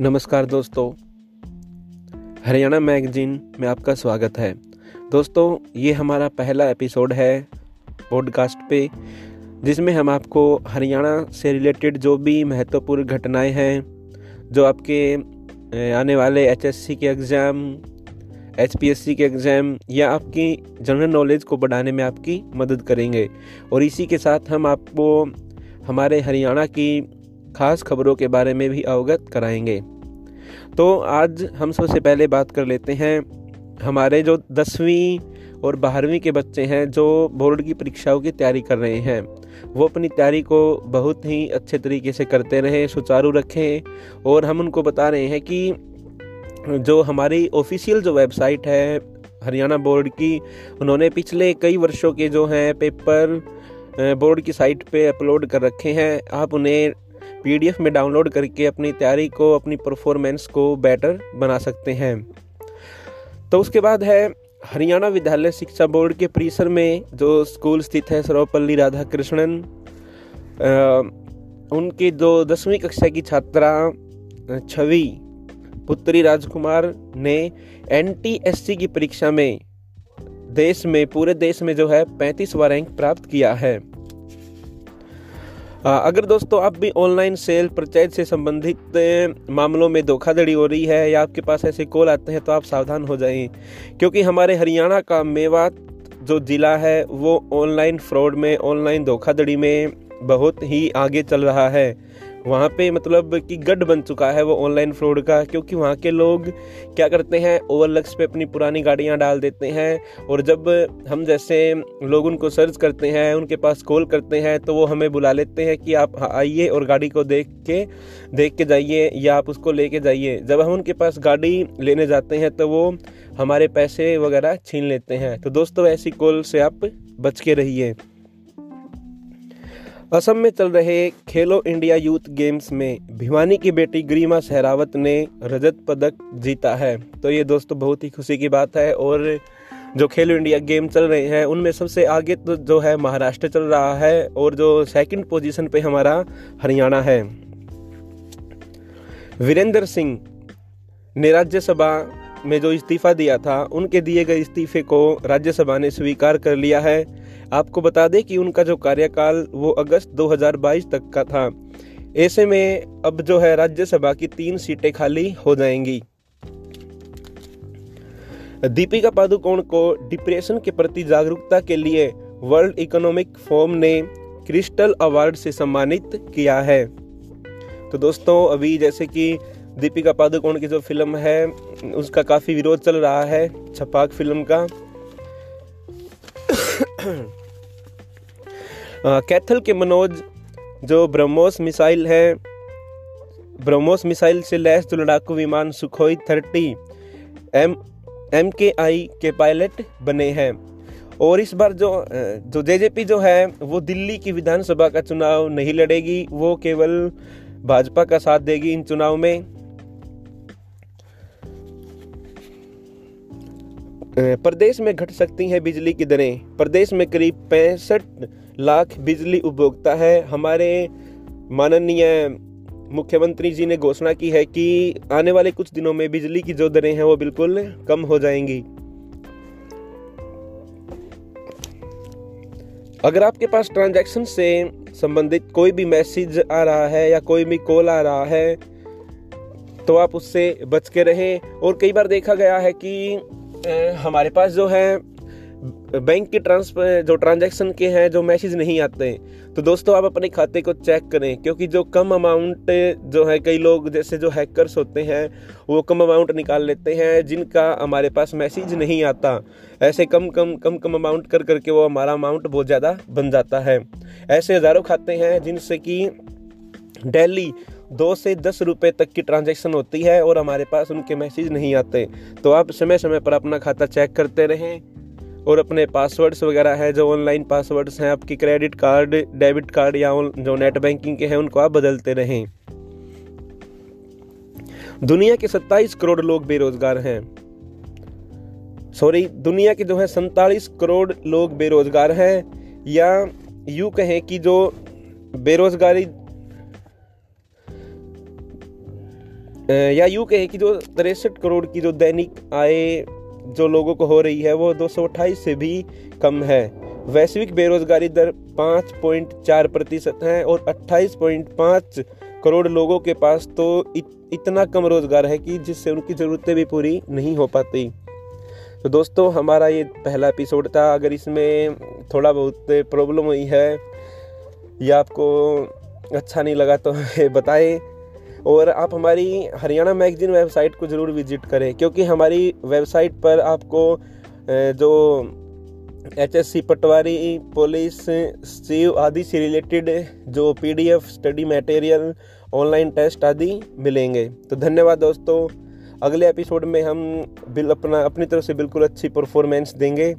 नमस्कार दोस्तों। हरियाणा मैगजीन में आपका स्वागत है। दोस्तों, ये हमारा पहला एपिसोड है पॉडकास्ट पे, जिसमें हम आपको हरियाणा से रिलेटेड जो भी महत्वपूर्ण घटनाएँ हैं, जो आपके आने वाले एचएससी के एग्ज़ाम, एचपीएससी के एग्ज़ाम, या आपकी जनरल नॉलेज को बढ़ाने में आपकी मदद करेंगे। और इसी के साथ हम आपको, हमारे हरियाणा की खास खबरों के बारे में भी अवगत कराएँगे। तो आज हम सबसे पहले बात कर लेते हैं, हमारे जो दसवीं और बारहवीं के बच्चे हैं जो बोर्ड की परीक्षाओं की तैयारी कर रहे हैं, वो अपनी तैयारी को बहुत ही अच्छे तरीके से करते रहें, सुचारू रखें और हम उनको बता रहे हैं कि जो हमारी ऑफिशियल जो वेबसाइट है हरियाणा बोर्ड की, उन्होंने पिछले कई वर्षों के जो हैं पेपर बोर्ड की साइट पे अपलोड कर रखे हैं, आप उन्हें पीडीएफ में डाउनलोड करके अपनी तैयारी को, अपनी परफॉर्मेंस को बेटर बना सकते हैं। तो उसके बाद है, हरियाणा विद्यालय शिक्षा बोर्ड के परिसर में जो स्कूल स्थित है, सर्वपल्ली राधा कृष्णन उनकी जो दसवीं कक्षा की छात्रा छवि, पुत्री राजकुमार ने एनटीएससी की परीक्षा में देश में, पूरे देश में जो है, पैंतीसवा रैंक प्राप्त किया है। अगर दोस्तों आप भी ऑनलाइन सेल परचेज से संबंधित मामलों में धोखाधड़ी हो रही है या आपके पास ऐसे कॉल आते हैं तो आप सावधान हो जाएँ। क्योंकि हमारे हरियाणा का मेवात जो ज़िला है, वो ऑनलाइन फ्रॉड में, ऑनलाइन धोखाधड़ी में बहुत ही आगे चल रहा है। वहाँ पे मतलब कि गढ़ बन चुका है वो ऑनलाइन फ्रॉड का, क्योंकि वहाँ के लोग क्या करते हैं ओवरलक्स पे अपनी पुरानी गाड़ियाँ डाल देते हैं और जब हम जैसे लोग उनको सर्च करते हैं, उनके पास कॉल करते हैं तो वो हमें बुला लेते हैं कि आप आइए और गाड़ी को देख के देख के जाइए या आप उसको लेके जाइए। जब हम उनके पास गाड़ी लेने जाते हैं तो वो हमारे पैसे वगैरह छीन लेते हैं। तो दोस्तों, ऐसी कॉल से आप बच के रहिए। असम में चल रहे खेलो इंडिया यूथ गेम्स में भिवानी की बेटी गरिमा सहरावत ने रजत पदक जीता है। तो ये दोस्तों बहुत ही खुशी की बात है और जो खेलो इंडिया गेम चल रहे हैं, उनमें सबसे आगे तो जो है महाराष्ट्र चल रहा है और जो सेकंड पोजीशन पे हमारा हरियाणा है। वीरेंद्र सिंह ने राज्यसभा में जो इस्तीफा दिया था, उनके दिए गए इस्तीफे को राज्यसभा ने स्वीकार कर लिया है। आपको बता दें कि उनका जो कार्यकाल वो अगस्त 2022 तक का था। ऐसे में अब जो है राज्यसभा की तीन सीटें खाली हो जाएँगी। दीपिका पादुकोण को डिप्रेशन के प्रति जागरूकता के लिए वर्ल्ड इकोनॉमिक फोरम ने क्रिस्टल अवार्ड से सम्मानित किया है। तो दोस्तों, अभी जैसे कि दीपिका पादुकोण की जो फ़िल्म है, उसका काफ़ी विरोध चल रहा है, छपाक फ़िल्म का। कैथल के मनोज, जो ब्रह्मोस मिसाइल है, ब्रह्मोस मिसाइल से लैस जो लड़ाकू विमान सुखोई थर्टी, एम एम के आई के पायलट बने हैं। और इस बार जो जो जेजेपी जो है, वो दिल्ली की विधानसभा का चुनाव नहीं लड़ेगी, वो केवल भाजपा का साथ देगी इन चुनाव में। प्रदेश में घट सकती हैं बिजली की दरें, प्रदेश में करीब पैंसठ लाख बिजली उपभोक्ता है। हमारे माननीय मुख्यमंत्री जी ने घोषणा की है कि आने वाले कुछ दिनों में बिजली की जो दरें हैं वो बिल्कुल कम हो जाएँगी। अगर आपके पास ट्रांजैक्शन से संबंधित कोई भी मैसेज आ रहा है या कोई भी कॉल आ रहा है तो आप उससे बच के रहें। और कई बार देखा गया है कि हमारे पास जो है बैंक के ट्रांसफ़र जो ट्रांजैक्शन के हैं, जो मैसेज नहीं आते हैं तो दोस्तों आप अपने खाते को चेक करें, क्योंकि जो कम अमाउंट जो है, कई लोग जैसे जो हैकर्स होते हैं, वो कम अमाउंट निकाल लेते हैं, जिनका हमारे पास मैसेज नहीं आता। ऐसे कम कम कम कम अमाउंट कर करके वो हमारा अमाउंट बहुत ज़्यादा बन जाता है। ऐसे हज़ारों खाते हैं, जिनसे कि डेली दो से दस रुपए तक की ट्रांजैक्शन होती है, और हमारे पास उनके मैसेज नहीं आते। तो आप समय समय पर अपना खाता चेक करते रहें। और अपने पासवर्ड्स वगैरह है, जो ऑनलाइन पासवर्ड्स हैं, आपकी क्रेडिट कार्ड डेबिट कार्ड या जो नेट बैंकिंग के हैं, उनको आप बदलते रहें। दुनिया के 27 करोड़ लोग बेरोजगार हैं। सॉरी दुनिया के जो है, सैतालीस करोड़ लोग बेरोजगार हैं, या यूँ कहें कि जो बेरोजगारी या यूँ कहें कि जो तिरसठ करोड़ की जो दैनिक आय जो लोगों को हो रही है वो दो सौ अट्ठाईस से भी कम है। वैश्विक बेरोजगारी दर 5.4 प्रतिशत है और 28.5 करोड़ लोगों के पास तो इत, इतना कम रोज़गार है कि जिससे उनकी ज़रूरतें भी पूरी नहीं हो पाती। तो दोस्तों हमारा ये पहला एपिसोड था। अगर इसमें थोड़ा बहुत प्रॉब्लम हुई है या आपको अच्छा नहीं लगा तो बताएँ। और आप हमारी हरियाणा मैगजीन वेबसाइट को ज़रूर विज़िट करें, क्योंकि हमारी वेबसाइट पर आपको जो H S C patwari, police सीव आदि से रिलेटेड जो P D F study material, online test आदि मिलेंगे। तो धन्यवाद दोस्तों। अगले एपिसोड में हम बिल अपना, अपनी तरफ़ से बिल्कुल अच्छी परफॉर्मेंस देंगे।